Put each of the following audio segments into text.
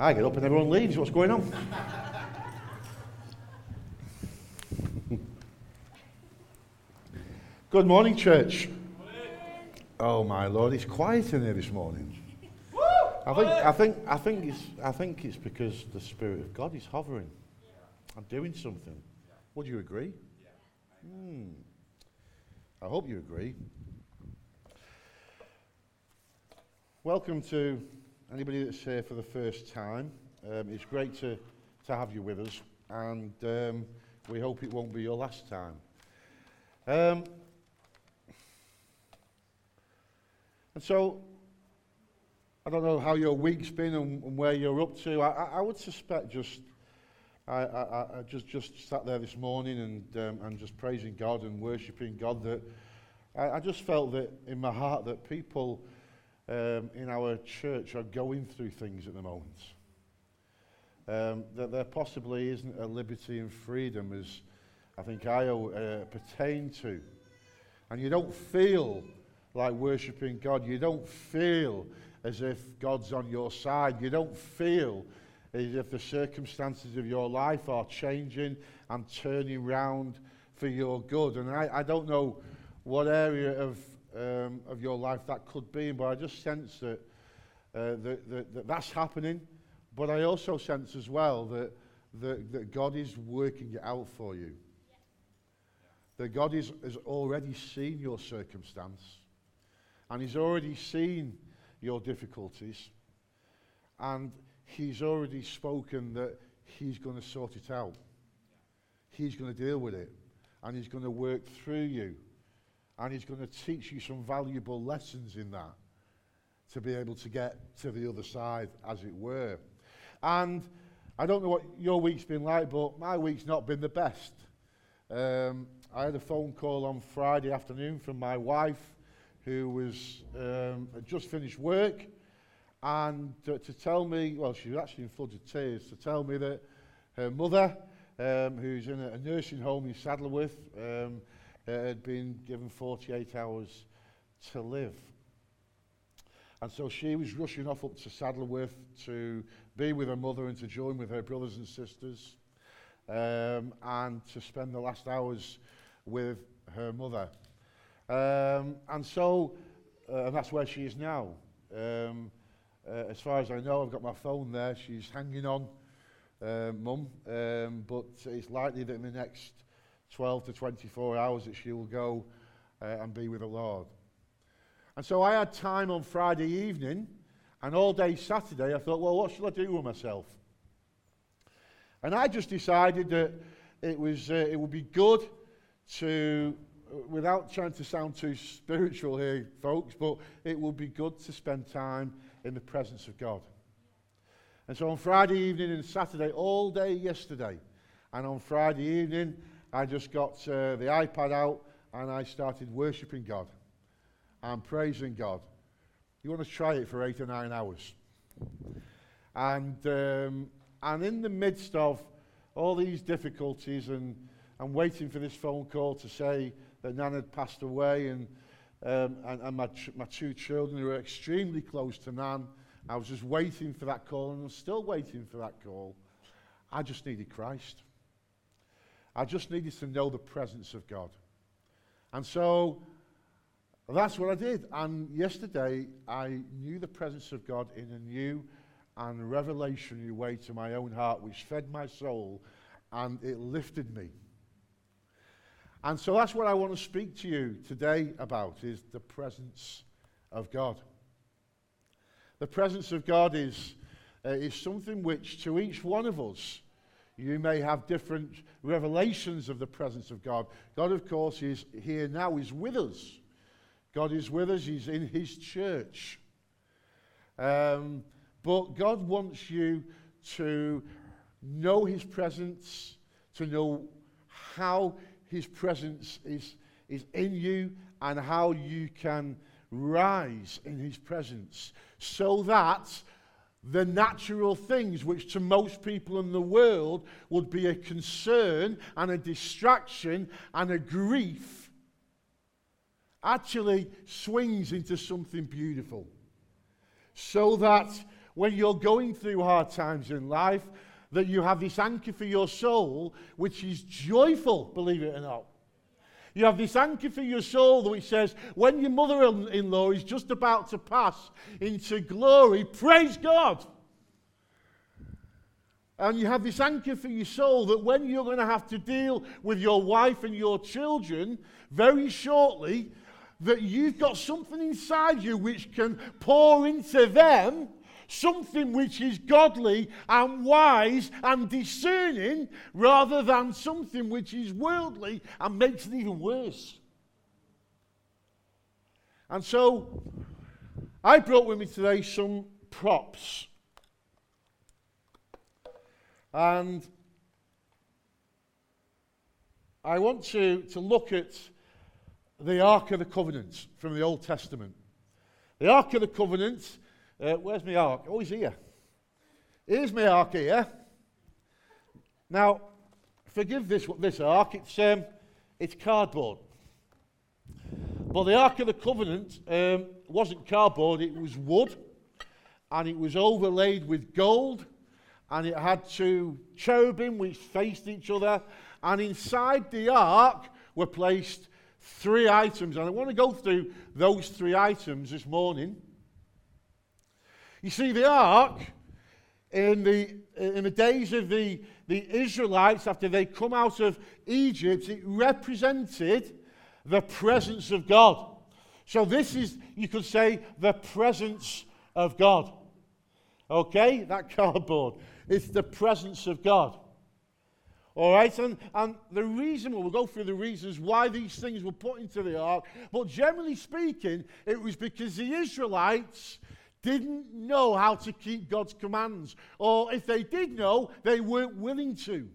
I get up and everyone leaves. What's going on? Good morning, church. Oh my Lord, it's quiet in here this morning. I think, I think, I think it's, I think it's because the Spirit of God is hovering. I'm doing something. Would you agree? Hmm. I hope you agree. Welcome to anybody that's here for the first time. Um, it's great to, to have you with us, and um, we hope it won't be your last time. Um, and so, I don't know how your week's been and, and where you're up to. I, I, I would suspect just I, I, I, just just sat there this morning and um, and just praising God and worshiping God that I, I just felt that in my heart that people um, in our church are going through things at the moment. Um, that there possibly isn't a liberty and freedom as I think I uh, pertain to. And you don't feel like worshipping God. You don't feel as if God's on your side. You don't feel as if the circumstances of your life are changing and turning round for your good. And I, I don't know what area of um, of your life that could be. But I just sense that, uh, that, that, that that's happening. But I also sense as well that, that, that God is working it out for you. That God is, has already seen your circumstance and He's already seen your difficulties and He's already spoken that He's going to sort it out. He's going to deal with it and He's going to work through you and he's going to teach you some valuable lessons in that to be able to get to the other side, as it were. And I don't know what your week's been like, but my week's not been the best. Um, I had a phone call on Friday afternoon from my wife, who was um, had just finished work, and uh, to tell me, well, she was actually in floods of tears, to tell me that her mother, um, who's in a, a nursing home in Saddleworth, um, uh, had been given 48 hours to live. And so she was rushing off up to Saddleworth to be with her mother and to join with her brothers and sisters um, and to spend the last hours with her mother. Um, and so, uh, and that's where she is now. Um, uh, as far as I know, I've got my phone there. She's hanging on, uh, mum. Um, but it's likely that in the next 12 to 24 hours that she will go uh, and be with the Lord. And so I had time on Friday evening, and all day Saturday I thought, well, what shall I do with myself? And I just decided that it, was, uh, it would be good to, without trying to sound too spiritual here, folks, but it would be good to spend time in the presence of God. And so on Friday evening and Saturday, all day yesterday, and on Friday evening, I just got uh, the iPad out and I started worshiping God and praising God. You want to try it for eight or nine hours. And, um, and in the midst of all these difficulties and, and waiting for this phone call to say that Nan had passed away and, um, and, and my, ch- my two children who were extremely close to Nan, I was just waiting for that call and I'm still waiting for that call. I just needed Christ. I just needed to know the presence of God. And so that's what I did. And yesterday, I knew the presence of God in a new and revelationary way to my own heart, which fed my soul and it lifted me. And so that's what I want to speak to you today about is the presence of God. The presence of God is, uh, is something which to each one of us you may have different revelations of the presence of God. God, of course, is here now, He's with us. God is with us, He's in His church. Um, but God wants you to know His presence, to know how His presence is, is in you, and how you can rise in His presence so that the natural things which to most people in the world would be a concern and a distraction and a grief actually swings into something beautiful. So that when you're going through hard times in life that you have this anchor for your soul which is joyful, believe it or not. You have this anchor for your soul which says, when your mother in law is just about to pass into glory, praise God. And you have this anchor for your soul that when you're going to have to deal with your wife and your children very shortly, that you've got something inside you which can pour into them something which is godly and wise and discerning rather than something which is worldly and makes it even worse. And so I brought with me today some props. And I want to, to look at the Ark of the Covenant from the Old Testament. The Ark of the Covenant uh, where's my ark? Oh, he's here. Here's my ark here. Now, forgive this this ark. It's um, it's cardboard. But the Ark of the Covenant um, wasn't cardboard, it was wood, and it was overlaid with gold, and it had two cherubim which faced each other, and inside the Ark were placed three items. And I want to go through those three items this morning. You see, the ark, in the, in the days of the, the Israelites, after they come out of Egypt, it represented the presence of God. So this is, you could say, the presence of God. Okay? That cardboard. It's the presence of God. All right? And, and the reason, well, we'll go through the reasons why these things were put into the ark, but generally speaking, it was because the Israelites didn't know how to keep God's commands. Or if they did know, they weren't willing to.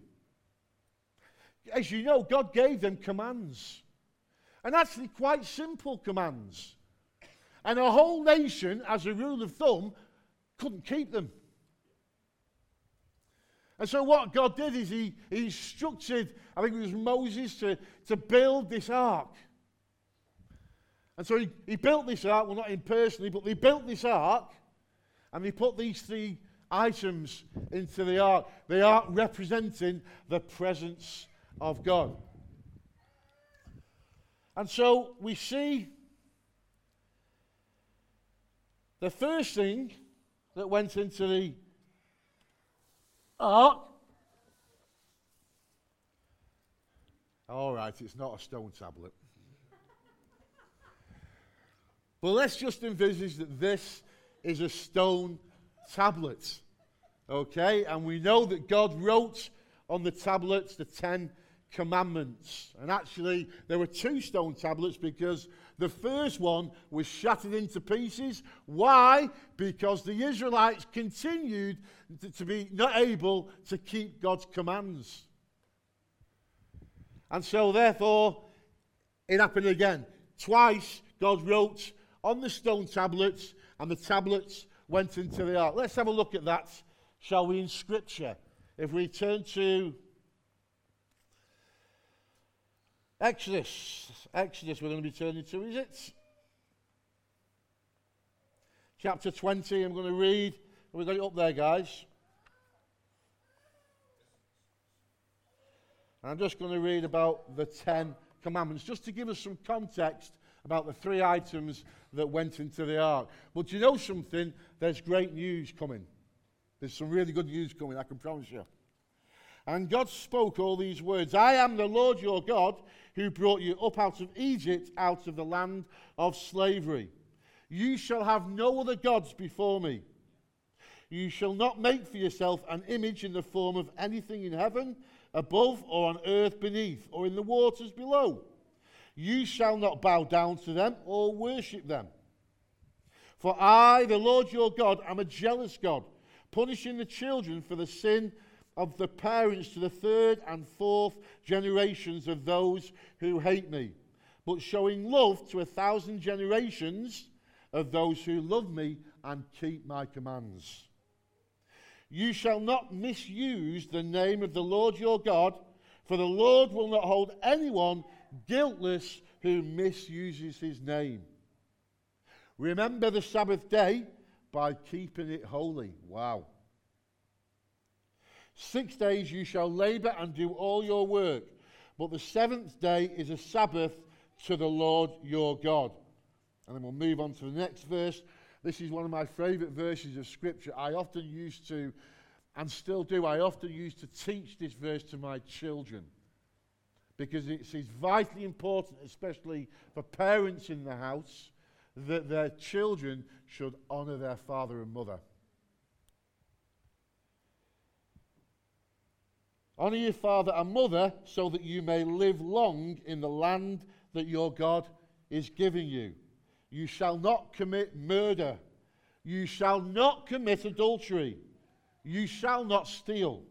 As you know, God gave them commands. And actually, quite simple commands. And a whole nation, as a rule of thumb, couldn't keep them. And so, what God did is He, he instructed, I think it was Moses, to, to build this ark. And so he, he built this ark, well, not him personally, but they built this ark and they put these three items into the ark. The ark representing the presence of God. And so we see the first thing that went into the ark. All right, it's not a stone tablet. But let's just envisage that this is a stone tablet. Okay? And we know that God wrote on the tablets the Ten Commandments. And actually, there were two stone tablets because the first one was shattered into pieces. Why? Because the Israelites continued to, be not able to keep God's commands. And so, therefore, it happened again. Twice, God wrote on the stone tablets, and the tablets went into the ark. Let's have a look at that, shall we, in Scripture. If we turn to Exodus, Exodus, we're going to be turning to, is it? Chapter 20, I'm going to read. We've got it up there, guys. I'm just going to read about the Ten Commandments, just to give us some context about the three items that went into the ark. But you know something? There's great news coming. There's some really good news coming, I can promise you. And God spoke all these words I am the Lord your God who brought you up out of Egypt, out of the land of slavery. You shall have no other gods before me. You shall not make for yourself an image in the form of anything in heaven, above, or on earth beneath, or in the waters below. You shall not bow down to them or worship them. For I, the Lord your God, am a jealous God, punishing the children for the sin of the parents to the third and fourth generations of those who hate me, but showing love to a thousand generations of those who love me and keep my commands. You shall not misuse the name of the Lord your God, for the Lord will not hold anyone guiltless who misuses his name. Remember the Sabbath day by keeping it holy. Wow. Six days you shall labor and do all your work, but the seventh day is a Sabbath to the Lord your God. And then we'll move on to the next verse. This is one of my favourite verses of Scripture. I often used to, and still do, I often used to teach this verse to my children because it's, it's vitally important, especially for parents in the house, that their children should honour their father and mother. Honour your father and mother so that you may live long in the land that your God is giving you. You shall not commit murder. You shall not commit adultery. You shall not steal.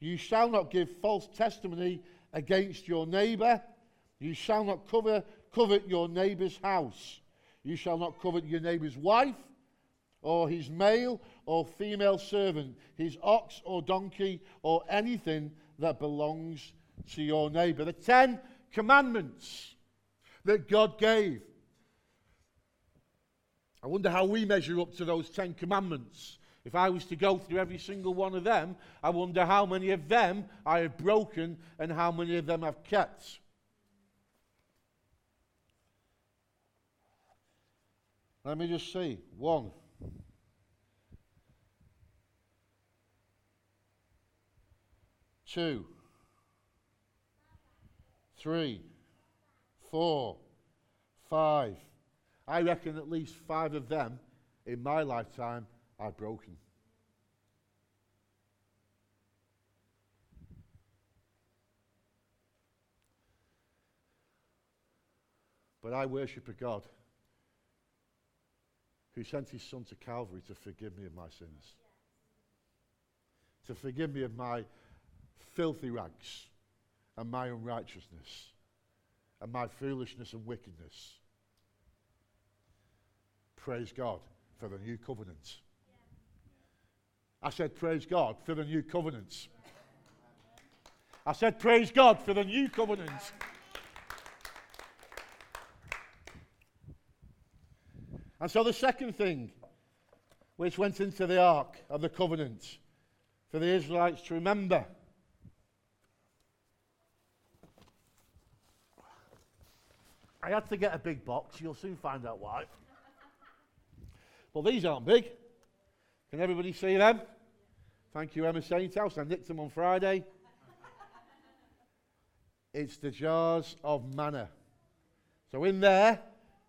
You shall not give false testimony against your neighbor. You shall not cover, covet your neighbor's house. You shall not covet your neighbor's wife, or his male or female servant, his ox or donkey, or anything that belongs to your neighbor. The Ten Commandments that God gave. I wonder how we measure up to those Ten Commandments. If I was to go through every single one of them, I wonder how many of them I have broken and how many of them I've kept. Let me just see. One. Two. Three. Four. Five. I reckon at least five of them in my lifetime I've broken. But I worship a God who sent his son to Calvary to forgive me of my sins, to forgive me of my filthy rags and my unrighteousness and my foolishness and wickedness. Praise God for the new covenant. I said, Praise God for the new covenant. I said, Praise God for the new covenant. And so the second thing, which went into the ark of the covenant for the Israelites to remember. I had to get a big box. You'll soon find out why. Well, these aren't big. Can everybody see them? Thank you, Emma Sainthouse. I nicked them on Friday. it's the jars of manna. So in there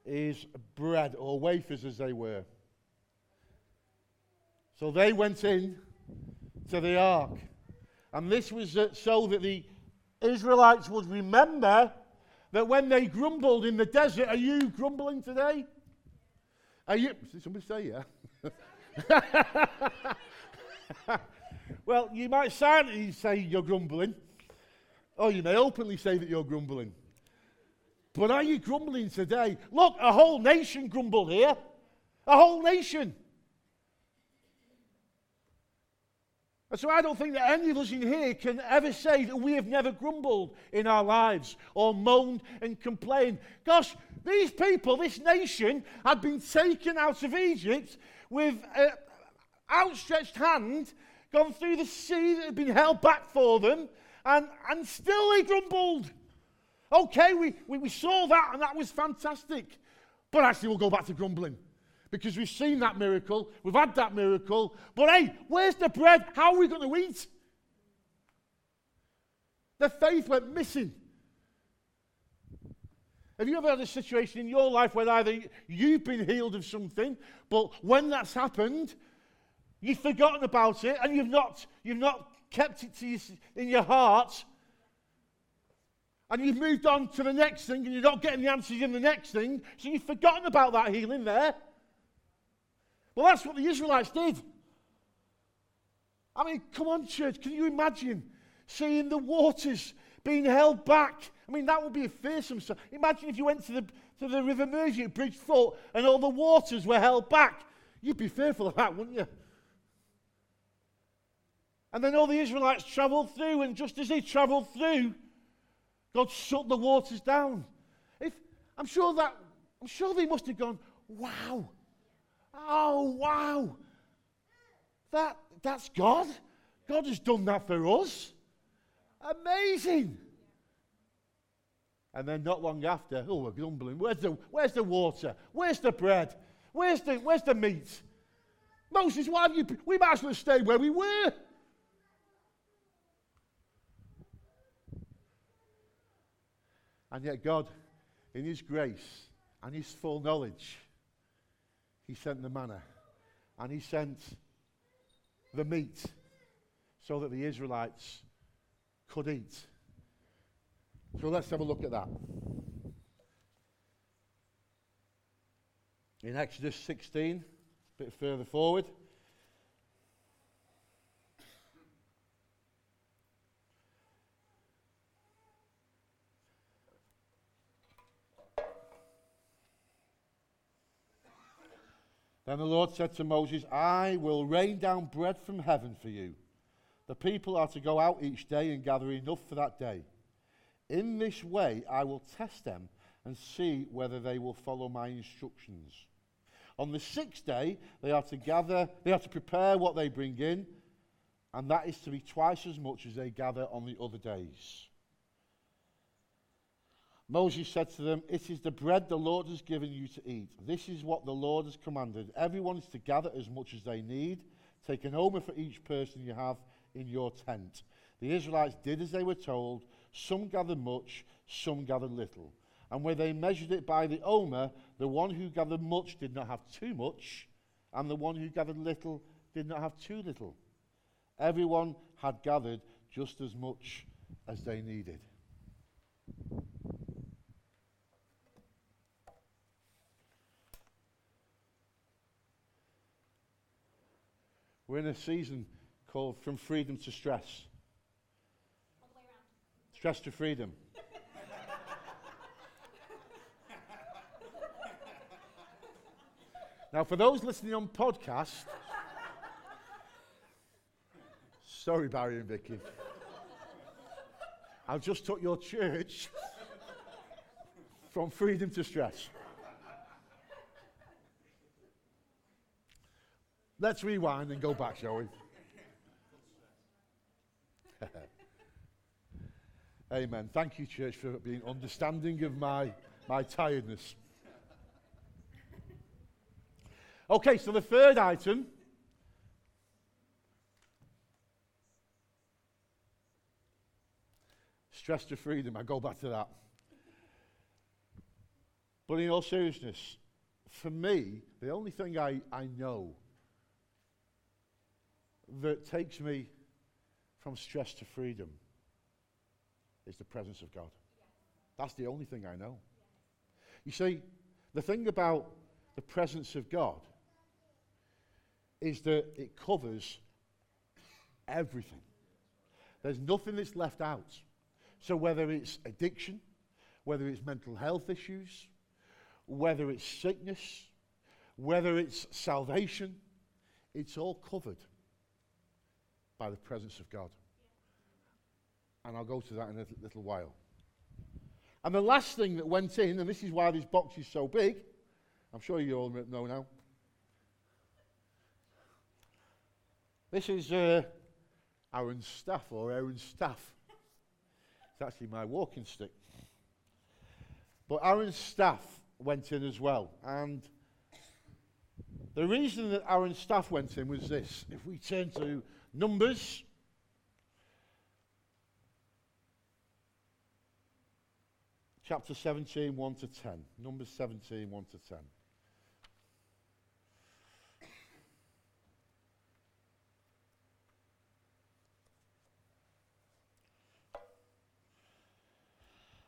is bread or wafers as they were. So they went in to the ark. And this was uh, so that the Israelites would remember that when they grumbled in the desert, are you grumbling today? Are you? Did somebody say yeah? well, you might silently say you're grumbling, or you may openly say that you're grumbling. But are you grumbling today? Look, a whole nation grumbled here. A whole nation. And so I don't think that any of us in here can ever say that we have never grumbled in our lives or moaned and complained. Gosh, these people, this nation, had been taken out of Egypt with an outstretched hand, gone through the sea that had been held back for them, and, and still they grumbled. Okay, we, we, we saw that and that was fantastic. But actually, we'll go back to grumbling because we've seen that miracle, we've had that miracle. But hey, where's the bread? How are we going to eat? The faith went missing. Have you ever had a situation in your life where either you've been healed of something, but when that's happened, you've forgotten about it and you've not, you've not kept it to in your heart, and you've moved on to the next thing and you're not getting the answers in the next thing, so you've forgotten about that healing there. Well, that's what the Israelites did. I mean, come on, church, can you imagine seeing the waters being held back I mean, that would be a fearsome sight. Imagine if you went to the, to the River Mersey at Bridgefoot and all the waters were held back. You'd be fearful of that, wouldn't you? And then all the Israelites travelled through, and just as they travelled through, God shut the waters down. If, I'm sure that I'm sure they must have gone, wow. Oh, wow. That, that's God. God has done that for us. Amazing. And then not long after, oh, we're grumbling. Where's the, where's the water? Where's the bread? Where's the, where's the meat? Moses, why have you... We might as well stay where we were. And yet God, in his grace and his full knowledge, he sent the manna. And he sent the meat so that the Israelites could eat. So let's have a look at that. In Exodus 16, a bit further forward. Then the Lord said to Moses, I will rain down bread from heaven for you. The people are to go out each day and gather enough for that day. In this way I will test them and see whether they will follow my instructions. On the sixth day they are to gather, they are to prepare what they bring in, and that is to be twice as much as they gather on the other days. Moses said to them, It is the bread the Lord has given you to eat. This is what the Lord has commanded. Everyone is to gather as much as they need. Take an omer for each person you have in your tent. The Israelites did as they were told. Some gathered much, some gathered little. And when they measured it by the omer, the one who gathered much did not have too much, and the one who gathered little did not have too little. Everyone had gathered just as much as they needed. We're in a season called From Freedom to Stress. Stress to freedom. now, for those listening on podcast, sorry, Barry and Vicky. I've just took your church from freedom to stress. Let's rewind and go back, shall we? Amen. Thank you, church, for being understanding of my, my tiredness. Okay, so the third item. Stress to freedom. I go back to that. But in all seriousness, for me, the only thing I, I know that takes me from stress to freedom is the presence of God. That's the only thing I know. You see, the thing about the presence of God is that it covers everything. There's nothing that's left out. So, whether it's addiction, whether it's mental health issues, whether it's sickness, whether it's salvation, it's all covered by the presence of God. And I'll go to that in a little while. And the last thing that went in, and this is why this box is so big, I'm sure you all know now. This is uh, Aaron's staff, or Aaron's staff. It's actually my walking stick. But Aaron's staff went in as well. And the reason that Aaron's staff went in was this. If we turn to Numbers. Chapter 17, 1 to 10. Numbers 17, 1 to 10.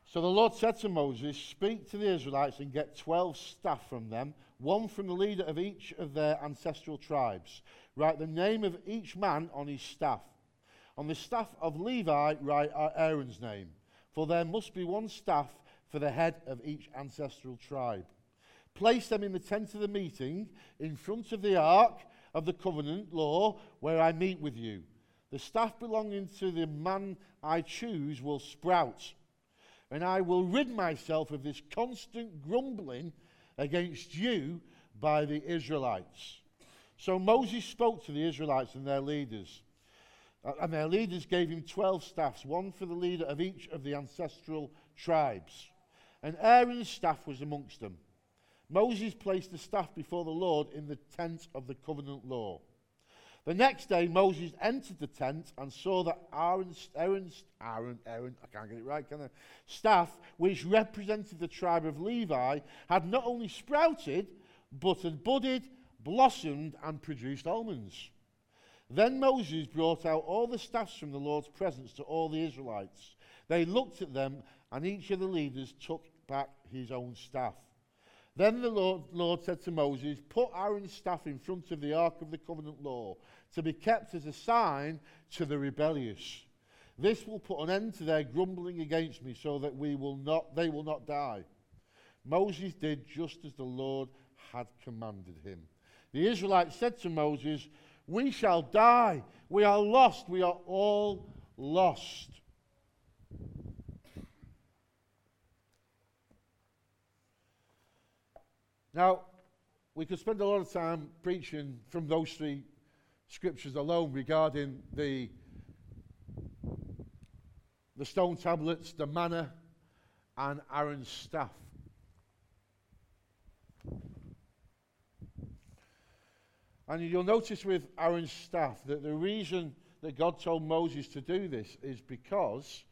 So the Lord said to Moses, Speak to the Israelites and get 12 staff from them, one from the leader of each of their ancestral tribes. Write the name of each man on his staff. On the staff of Levi, write Aaron's name, for there must be one staff for the head of each ancestral tribe. Place them in the tent of the meeting in front of the ark of the covenant law where I meet with you. The staff belonging to the man I choose will sprout and I will rid myself of this constant grumbling against you by the Israelites. So Moses spoke to the Israelites and their leaders. Uh, and their leaders gave him 12 staffs, one for the leader of each of the ancestral tribes. And Aaron's staff was amongst them. Moses placed the staff before the Lord in the tent of the covenant law. The next day, Moses entered the tent and saw that Aaron's, Aaron's, Aaron, Aaron, I can't get it right, can I? Staff, which represented the tribe of Levi, had not only sprouted, but had budded, blossomed, and produced almonds. Then Moses brought out all the staffs from the Lord's presence to all the Israelites. They looked at them, and each of the leaders took back his own staff. Then the Lord, Lord said to Moses, Put Aaron's staff in front of the ark of the covenant law, to be kept as a sign to the rebellious. This will put an end to their grumbling against me, so that we will not, they will not die. Moses did just as the Lord had commanded him. The Israelites said to Moses, We shall die. We are lost. We are all lost. Now, we could spend a lot of time preaching from those three scriptures alone regarding the, the stone tablets, the manna, and Aaron's staff. And you'll notice with Aaron's staff that the reason that God told Moses to do this is because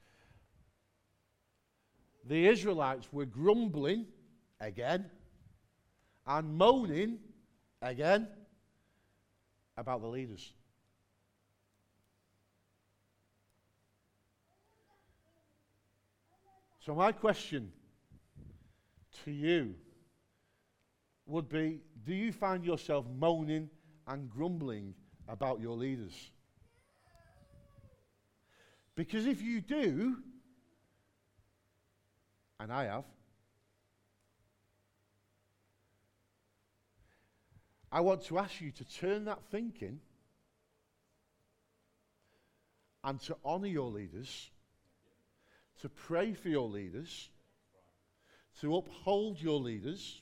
the Israelites were grumbling again and moaning again about the leaders. So, my question to you would be Do you find yourself moaning and grumbling about your leaders. Because if you do, and I have, I want to ask you to turn that thinking and to honour your leaders, to pray for your leaders, to uphold your leaders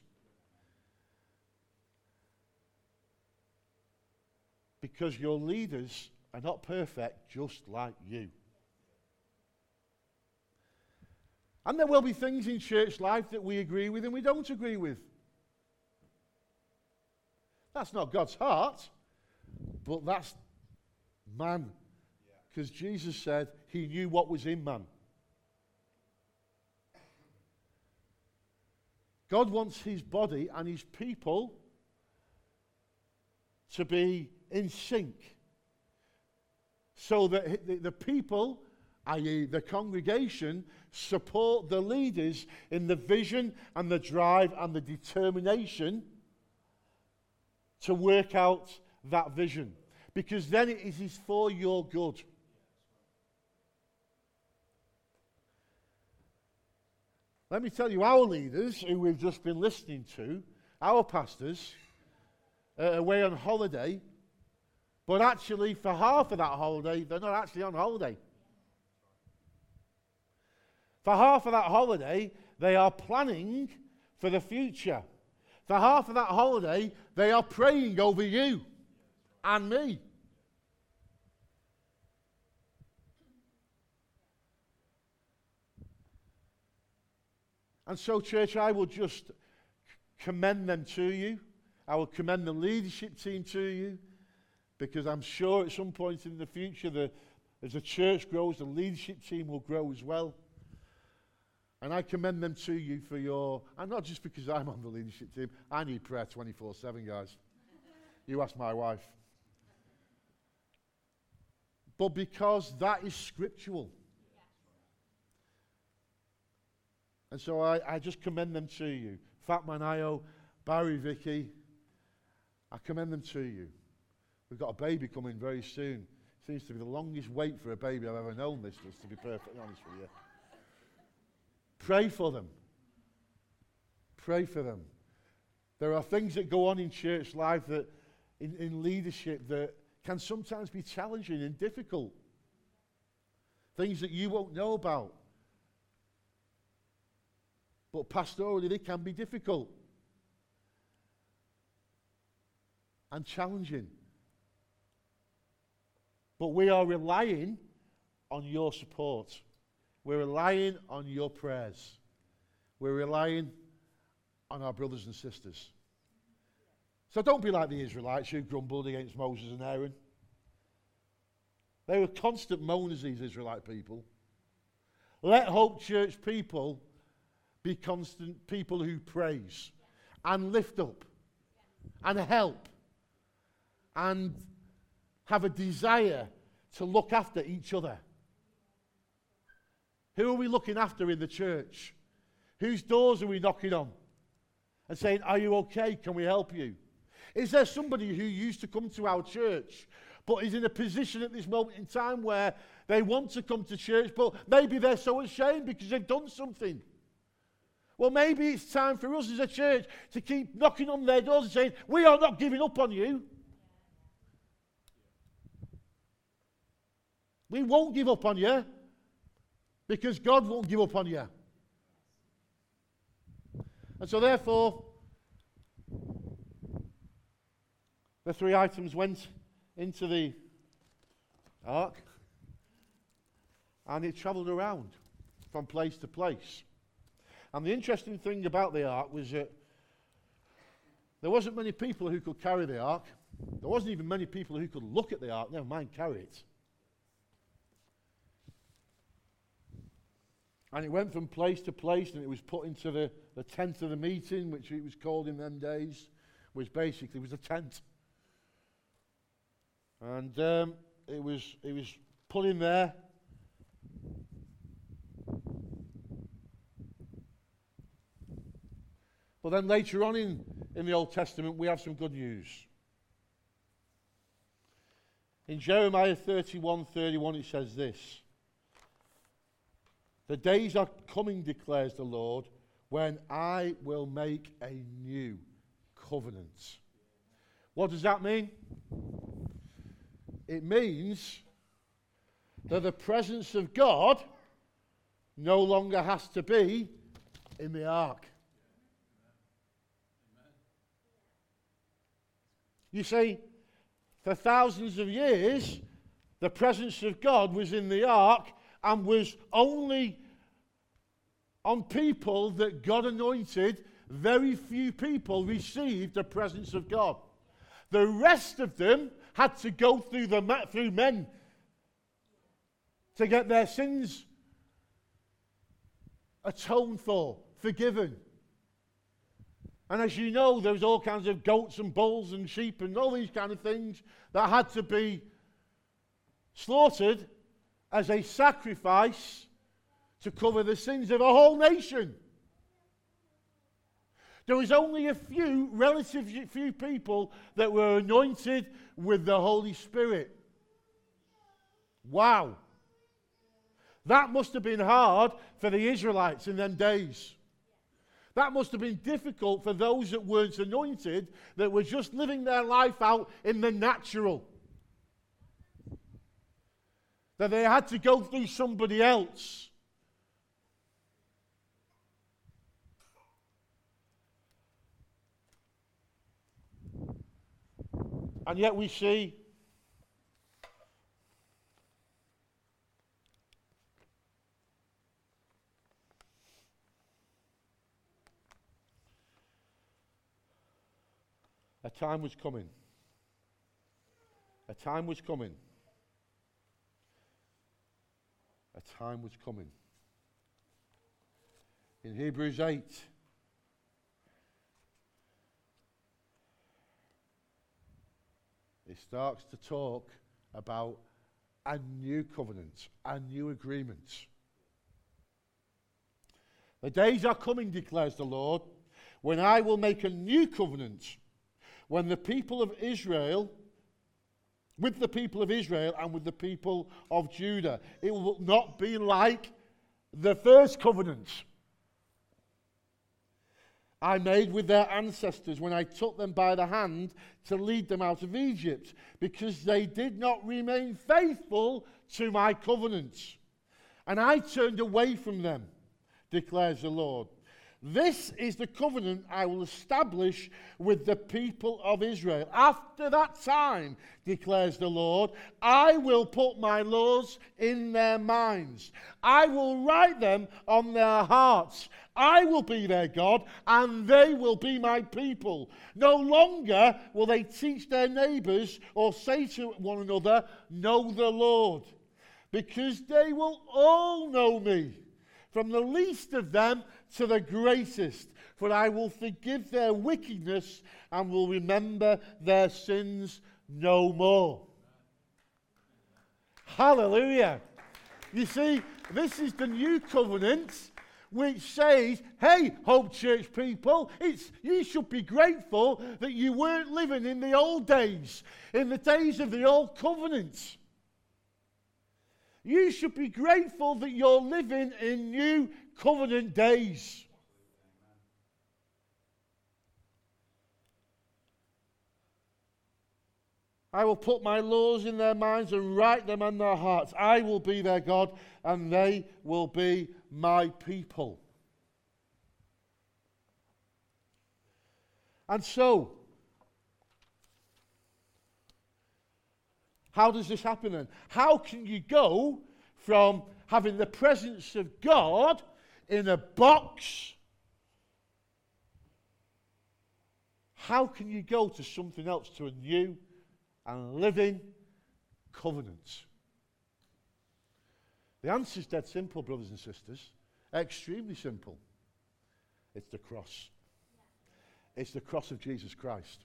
because your leaders are not perfect just like you. And there will be things in church life that we agree with and we don't agree with. That's not God's heart, but that's man. Because. Jesus said he knew what was in man. God wants his body and his people to be in sync so that the people, i.e., the congregation, support the leaders in the vision and the drive and the determination to work out that vision. Because then it is for your good. Let me tell you, our leaders, who we've just been listening to, our pastors, uh, away on holiday, but actually, for half of that holiday, they're not actually on holiday. For half of that holiday, they are planning for the future. For half of that holiday, they are praying over you and me. And so, church, I will just commend them to you. I will commend the leadership team to you because I'm sure at some point in the future, the, as the church grows, the leadership team will grow as well. And I commend them to you for your, and not just because I'm on the leadership team, I need prayer 24 7, guys. You ask my wife. But because that is scriptural. And so I, I just commend them to you. Fatman Ayo, Barry Vicky, I commend them to you. We've got a baby coming very soon. Seems to be the longest wait for a baby I've ever known, this to be perfectly honest with you. Pray for them. Pray for them. There are things that go on in church life that, in, in leadership, that can sometimes be challenging and difficult. Things that you won't know about. But pastorally, they can be difficult. and challenging. But we are relying on your support. We're relying on your prayers. We're relying on our brothers and sisters. So don't be like the Israelites who grumbled against Moses and Aaron. They were constant moaners, these Israelite people. Let Hope Church people be constant people who praise and lift up and help and have a desire to look after each other. Who are we looking after in the church? Whose doors are we knocking on? And saying, Are you okay? Can we help you? Is there somebody who used to come to our church but is in a position at this moment in time where they want to come to church, but maybe they're so ashamed because they've done something? Well, maybe it's time for us as a church to keep knocking on their doors and saying, We are not giving up on you. We won't give up on you because God won't give up on you. And so, therefore, the three items went into the ark and it travelled around from place to place. And the interesting thing about the ark was that there wasn't many people who could carry the ark. There wasn't even many people who could look at the ark, never mind carry it. And it went from place to place and it was put into the, the tent of the meeting, which it was called in them days, which basically was a tent. And um, it, was, it was put in there. But then later on in, in the Old Testament, we have some good news. In Jeremiah 31 31, it says this The days are coming, declares the Lord, when I will make a new covenant. What does that mean? It means that the presence of God no longer has to be in the ark. You see, for thousands of years, the presence of God was in the ark and was only on people that God anointed. Very few people received the presence of God. The rest of them had to go through, the, through men to get their sins atoned for, forgiven. And as you know, there was all kinds of goats and bulls and sheep and all these kind of things that had to be slaughtered as a sacrifice to cover the sins of a whole nation. There was only a few, relatively few people that were anointed with the Holy Spirit. Wow. That must have been hard for the Israelites in them days. That must have been difficult for those that weren't anointed, that were just living their life out in the natural. That they had to go through somebody else And yet we see a time was coming. A time was coming. Time was coming. In Hebrews 8, it starts to talk about a new covenant, a new agreement. The days are coming, declares the Lord, when I will make a new covenant, when the people of Israel, with the people of Israel and with the people of Judah, it will not be like the first covenant I made with their ancestors when I took them by the hand to lead them out of Egypt, because they did not remain faithful to my covenants. And I turned away from them, declares the Lord. This is the covenant I will establish with the people of Israel. After that time, declares the Lord, I will put my laws in their minds. I will write them on their hearts. I will be their God, and they will be my people. No longer will they teach their neighbors or say to one another, Know the Lord, because they will all know me, from the least of them to the greatest, for I will forgive their wickedness and will remember their sins no more. Hallelujah. You see, this is the new covenant which says, hey, Hope Church people, it's, you should be grateful that you weren't living in the old days, in the days of the old covenant. You should be grateful that you're living in new covenant days. I will put my laws in their minds and write them on their hearts. I will be their God, and they will be my people. And so, how does this happen then? How can you go from having the presence of God in a box. How can you go to something else, to a new and living covenant? The answer is dead simple, brothers and sisters. Extremely simple. It's the cross. It's the cross of Jesus Christ.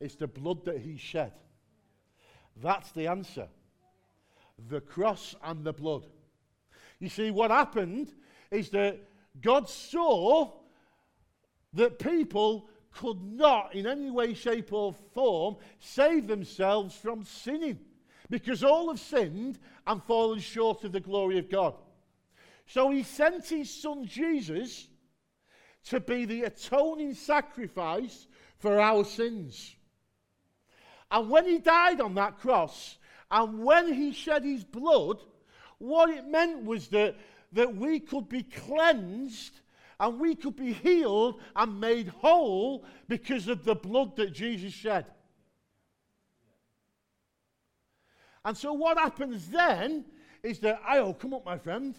It's the blood that he shed. That's the answer. The cross and the blood. You see, what happened is that God saw that people could not, in any way, shape, or form, save themselves from sinning because all have sinned and fallen short of the glory of God. So he sent his son Jesus to be the atoning sacrifice for our sins. And when he died on that cross, and when he shed his blood, what it meant was that that we could be cleansed and we could be healed and made whole because of the blood that Jesus shed. And so, what happens then is that, oh, come up, my friend.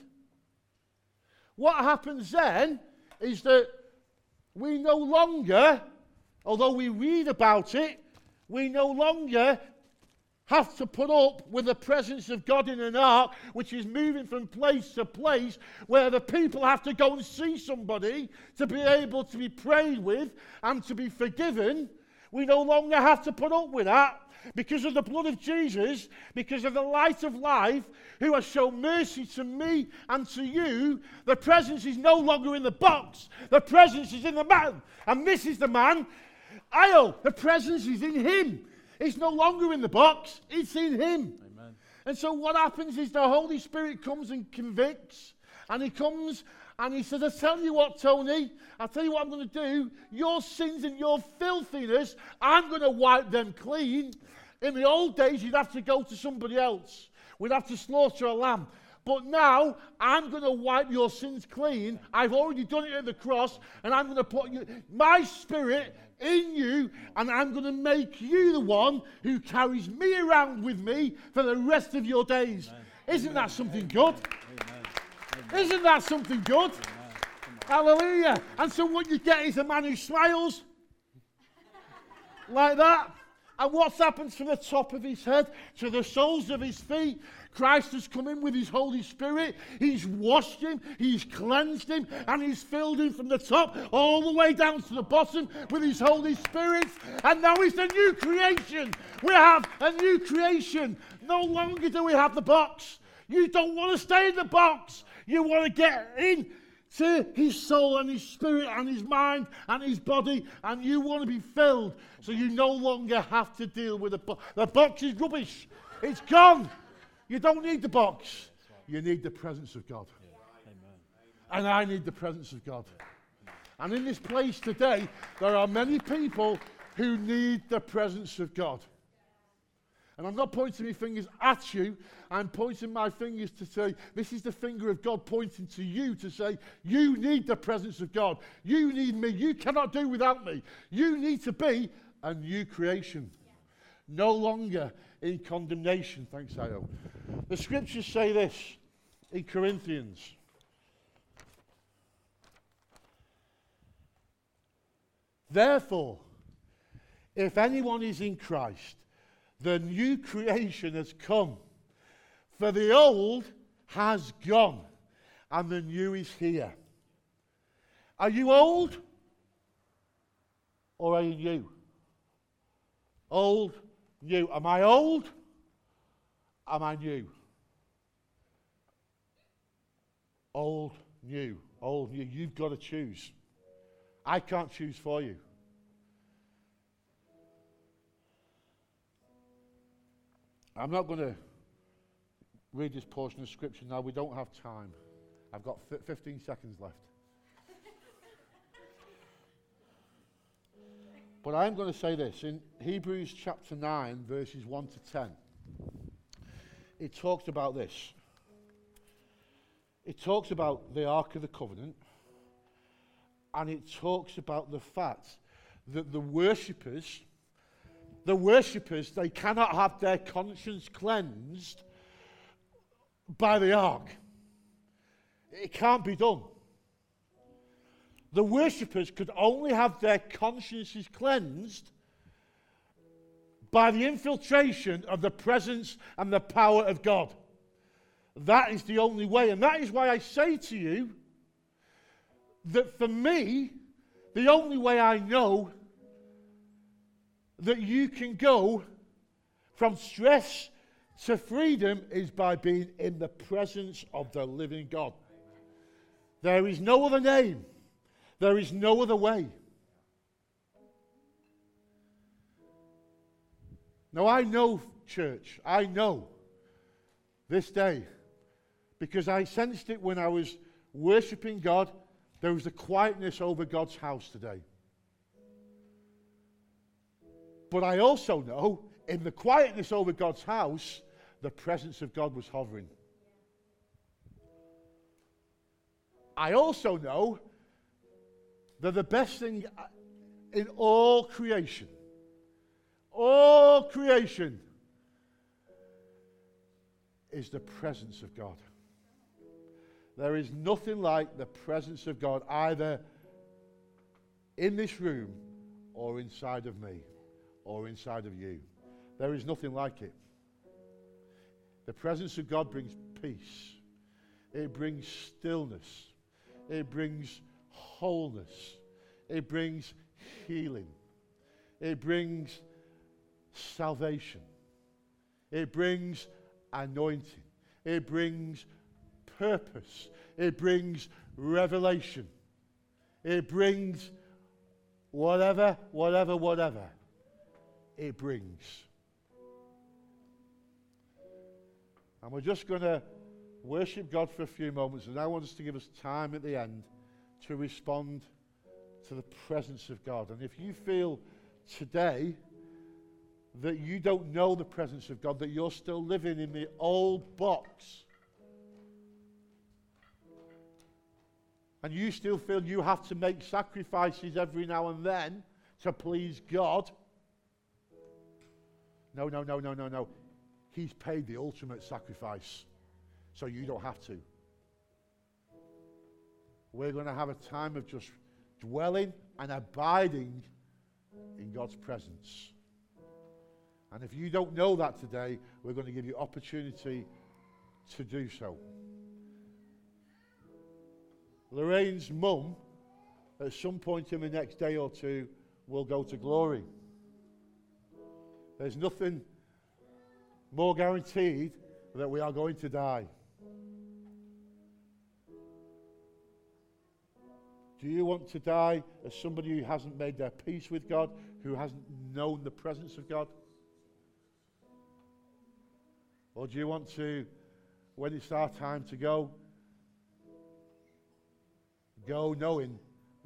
What happens then is that we no longer, although we read about it, we no longer have to put up with the presence of God in an ark, which is moving from place to place, where the people have to go and see somebody to be able to be prayed with and to be forgiven. We no longer have to put up with that because of the blood of Jesus, because of the light of life, who has shown mercy to me and to you. The presence is no longer in the box, the presence is in the man. And this is the man. Io, the presence is in him. It's no longer in the box, it's in Him. Amen. And so what happens is the Holy Spirit comes and convicts, and He comes and He says, I tell you what, Tony, i tell you what I'm going to do. Your sins and your filthiness, I'm going to wipe them clean. In the old days, you'd have to go to somebody else. We'd have to slaughter a lamb. But now I'm going to wipe your sins clean. I've already done it at the cross, and I'm going to put you, my spirit in you, and I'm going to make you the one who carries me around with me for the rest of your days. Amen. Isn't that something good? Isn't that something good? Hallelujah. And so what you get is a man who smiles like that. And what happens from the top of his head to the soles of his feet Christ has come in with his Holy Spirit. He's washed him, he's cleansed him, and he's filled him from the top all the way down to the bottom with his Holy Spirit. And now he's a new creation. We have a new creation. No longer do we have the box. You don't want to stay in the box. You want to get in to his soul and his spirit and his mind and his body, and you want to be filled so you no longer have to deal with the box. The box is rubbish, it's gone. You don't need the box. You need the presence of God. And I need the presence of God. And in this place today, there are many people who need the presence of God. And I'm not pointing my fingers at you. I'm pointing my fingers to say, this is the finger of God pointing to you to say, you need the presence of God. You need me. You cannot do without me. You need to be a new creation. No longer in condemnation. Thanks, Io. The scriptures say this in Corinthians. Therefore, if anyone is in Christ, the new creation has come. For the old has gone, and the new is here. Are you old? Or are you new? Old, new. Am I old? Am I new? Old, new. Old, new. You've got to choose. I can't choose for you. I'm not going to read this portion of scripture now. We don't have time. I've got 15 seconds left. But I'm going to say this in Hebrews chapter 9, verses 1 to 10. It talks about this. It talks about the Ark of the Covenant, and it talks about the fact that the worshippers the worshippers, they cannot have their conscience cleansed by the ark. It can't be done. The worshippers could only have their consciences cleansed by the infiltration of the presence and the power of God. That is the only way. And that is why I say to you that for me, the only way I know that you can go from stress to freedom is by being in the presence of the living God. There is no other name, there is no other way. Now, I know, church, I know this day because I sensed it when I was worshiping God. There was a quietness over God's house today. But I also know in the quietness over God's house, the presence of God was hovering. I also know that the best thing in all creation, all creation, is the presence of God. There is nothing like the presence of God either in this room or inside of me or inside of you. There is nothing like it. The presence of God brings peace, it brings stillness, it brings wholeness, it brings healing, it brings salvation, it brings anointing, it brings purpose, it brings revelation, it brings whatever, whatever, whatever it brings. And we're just going to worship God for a few moments, and I want us to give us time at the end to respond to the presence of God. And if you feel today that you don't know the presence of God, that you're still living in the old box, and you still feel you have to make sacrifices every now and then to please God, no, no, no, no, no, no. He's paid the ultimate sacrifice, so you don't have to. We're going to have a time of just dwelling and abiding in God's presence. And if you don't know that today, we're going to give you opportunity to do so. Lorraine's mum, at some point in the next day or two, will go to glory. There's nothing more guaranteed that we are going to die. Do you want to die as somebody who hasn't made their peace with God, who hasn't known the presence of God? Or do you want to, when it's our time to go, go knowing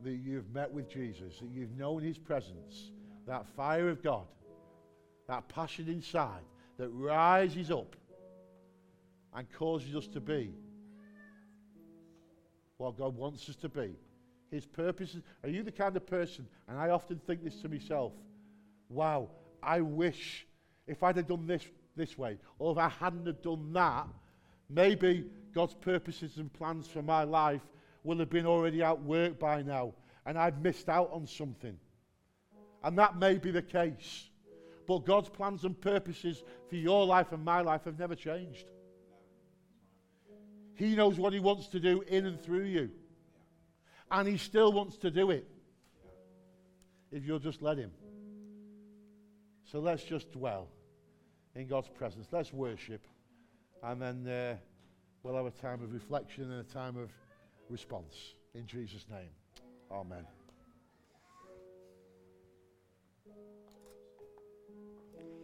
that you've met with Jesus, that you've known his presence, that fire of God? that passion inside, that rises up and causes us to be what God wants us to be. His purposes. Are you the kind of person, and I often think this to myself, wow, I wish if I'd have done this this way, or if I hadn't have done that, maybe God's purposes and plans for my life will have been already outworked by now, and I've missed out on something. And that may be the case. But God's plans and purposes for your life and my life have never changed. He knows what He wants to do in and through you. And He still wants to do it if you'll just let Him. So let's just dwell in God's presence. Let's worship. And then uh, we'll have a time of reflection and a time of response. In Jesus' name. Amen.